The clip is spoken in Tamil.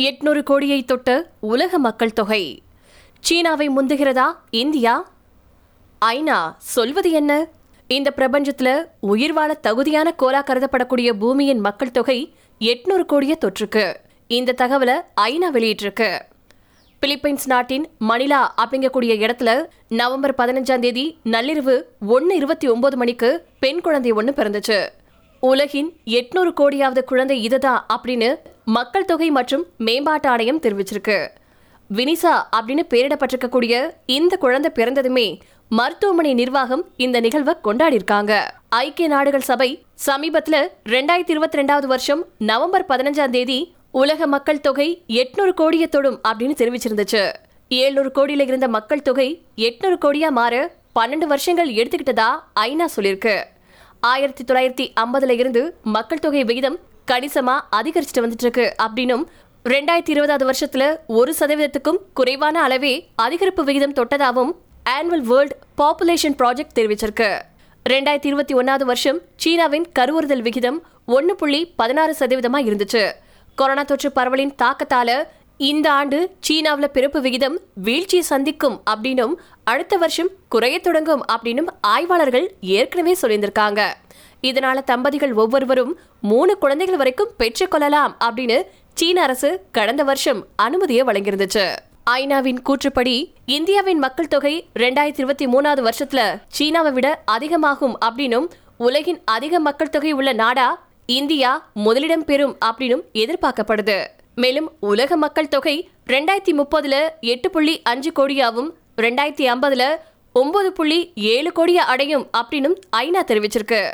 எட்நூறு கோடியை தொட்ட உலக மக்கள் தொகை. சீனாவை முந்துகிறதா? இந்தியா? ஐநா சொல்வது என்ன? இந்த பிரபஞ்சத்தில் உயிர் வாழ தகுதியான கோலா கருதப்படக்கூடிய பூமியின் மக்கள் தொகை எட்நூறு கோடியை தொற்றுக்கு. இந்த தகவலை ஐநா வெளியிட்டிருக்கு. பிலிப்பைன்ஸ் நாட்டின் மணிலா அப்படிங்கக்கூடிய இடத்துல நவம்பர் பதினஞ்சாம் தேதி நள்ளிரவு ஒன்று இருபத்தி ஒன்பது மணிக்கு பெண் குழந்தை ஒன்று பிறந்துச்சு. உலகின் எட்நூறு கோடியாவது குழந்தை இதுதான் அப்படின்னு மக்கள் தொகை மற்றும் மேம்பாட்டு ஆணையம் தெரிவிச்சிருக்கு. வினிசா அப்படின்னு பெயரிடப்பட்டிருக்கக்கூடிய இந்த குழந்தை பிறந்ததுமே மருத்துவமனை நிர்வாகம் இந்த நிகழ்வை கொண்டாடி இருக்காங்க ஐக்கிய நாடுகள் சபை சமீபத்துல ரெண்டாயிரத்தி இருபத்தி ரெண்டாவது வருஷம் நவம்பர் பதினஞ்சாம் தேதி உலக மக்கள் தொகை எட்நூறு கோடியை தொடும் அப்படின்னு தெரிவிச்சிருந்துச்சு. ஏழ்நூறு கோடியில இருந்த மக்கள் தொகை எட்நூறு கோடியா மாற பன்னெண்டு வருஷங்கள் எடுத்துக்கிட்டதா ஐநா சொல்லியிருக்கு. ஆயிரத்தி தொள்ளாயிரத்தி ஐம்பதுல இருந்து மக்கள் தொகை விகிதம் கணிசமா அதிகரிச்சுட்டு வந்துட்டு இருக்கு அப்படின்னும் ரெண்டாயிரத்தி இருபதாவது வருஷத்துல ஒரு சதவீதத்துக்கும் குறைவான அளவே அதிகரிப்பு விகிதம் தொட்டதாகவும் ஆனுவல் வேர்ல்ட் பாப்புலேஷன் ப்ராஜெக்ட் தெரிவிச்சிருக்கு. ரெண்டாயிரத்தி இருபத்தி ஒன்னாவது வருஷம் சீனாவின் கருவுறுதல் விகிதம் ஒன்னு புள்ளி பதினாறு சதவீதமா இருந்துச்சு. கொரோனா தொற்று பரவலின் தாக்கத்தால இந்த ஆண்டு சீனாவில் பிறப்பு விகிதம் வீழ்ச்சியை சந்திக்கும் அப்படின்னும் அடுத்த வருஷம் குறையத் தொடங்கும் அப்படின்னும் ஆய்வாளர்கள் ஏற்கனவே சொல்லியிருந்திருக்காங்க. இதனால தம்பதிகள் ஒவ்வொருவரும் மூணு குழந்தைகள் வரைக்கும் பெற்றுக்கொள்ளலாம் அப்படின்னு சீன அரசு கடந்த வருஷம் அனுமதியை வழங்கியிருந்துச்சு. ஐநாவின் கூற்றுப்படி இந்தியாவின் மக்கள் தொகை ரெண்டாயிரத்தி இருபத்தி மூணாவது வருஷத்துல சீனாவை விட அதிகமாகும் அப்படின்னும் உலகின் அதிக மக்கள் தொகை உள்ள நாடா இந்தியா முதலிடம் பெறும் அப்படின்னும் எதிர்பார்க்கப்படுது. மேலும் உலக மக்கள் தொகை ரெண்டாயிரத்தி முப்பதுல எட்டு புள்ளி அஞ்சு கோடியாவும் ரெண்டாயிரத்தி ஐம்பதுல ஒன்பது புள்ளி ஏழு கோடியா அடையும் அப்படின்னும் ஐநா தெரிவிச்சிருக்கு.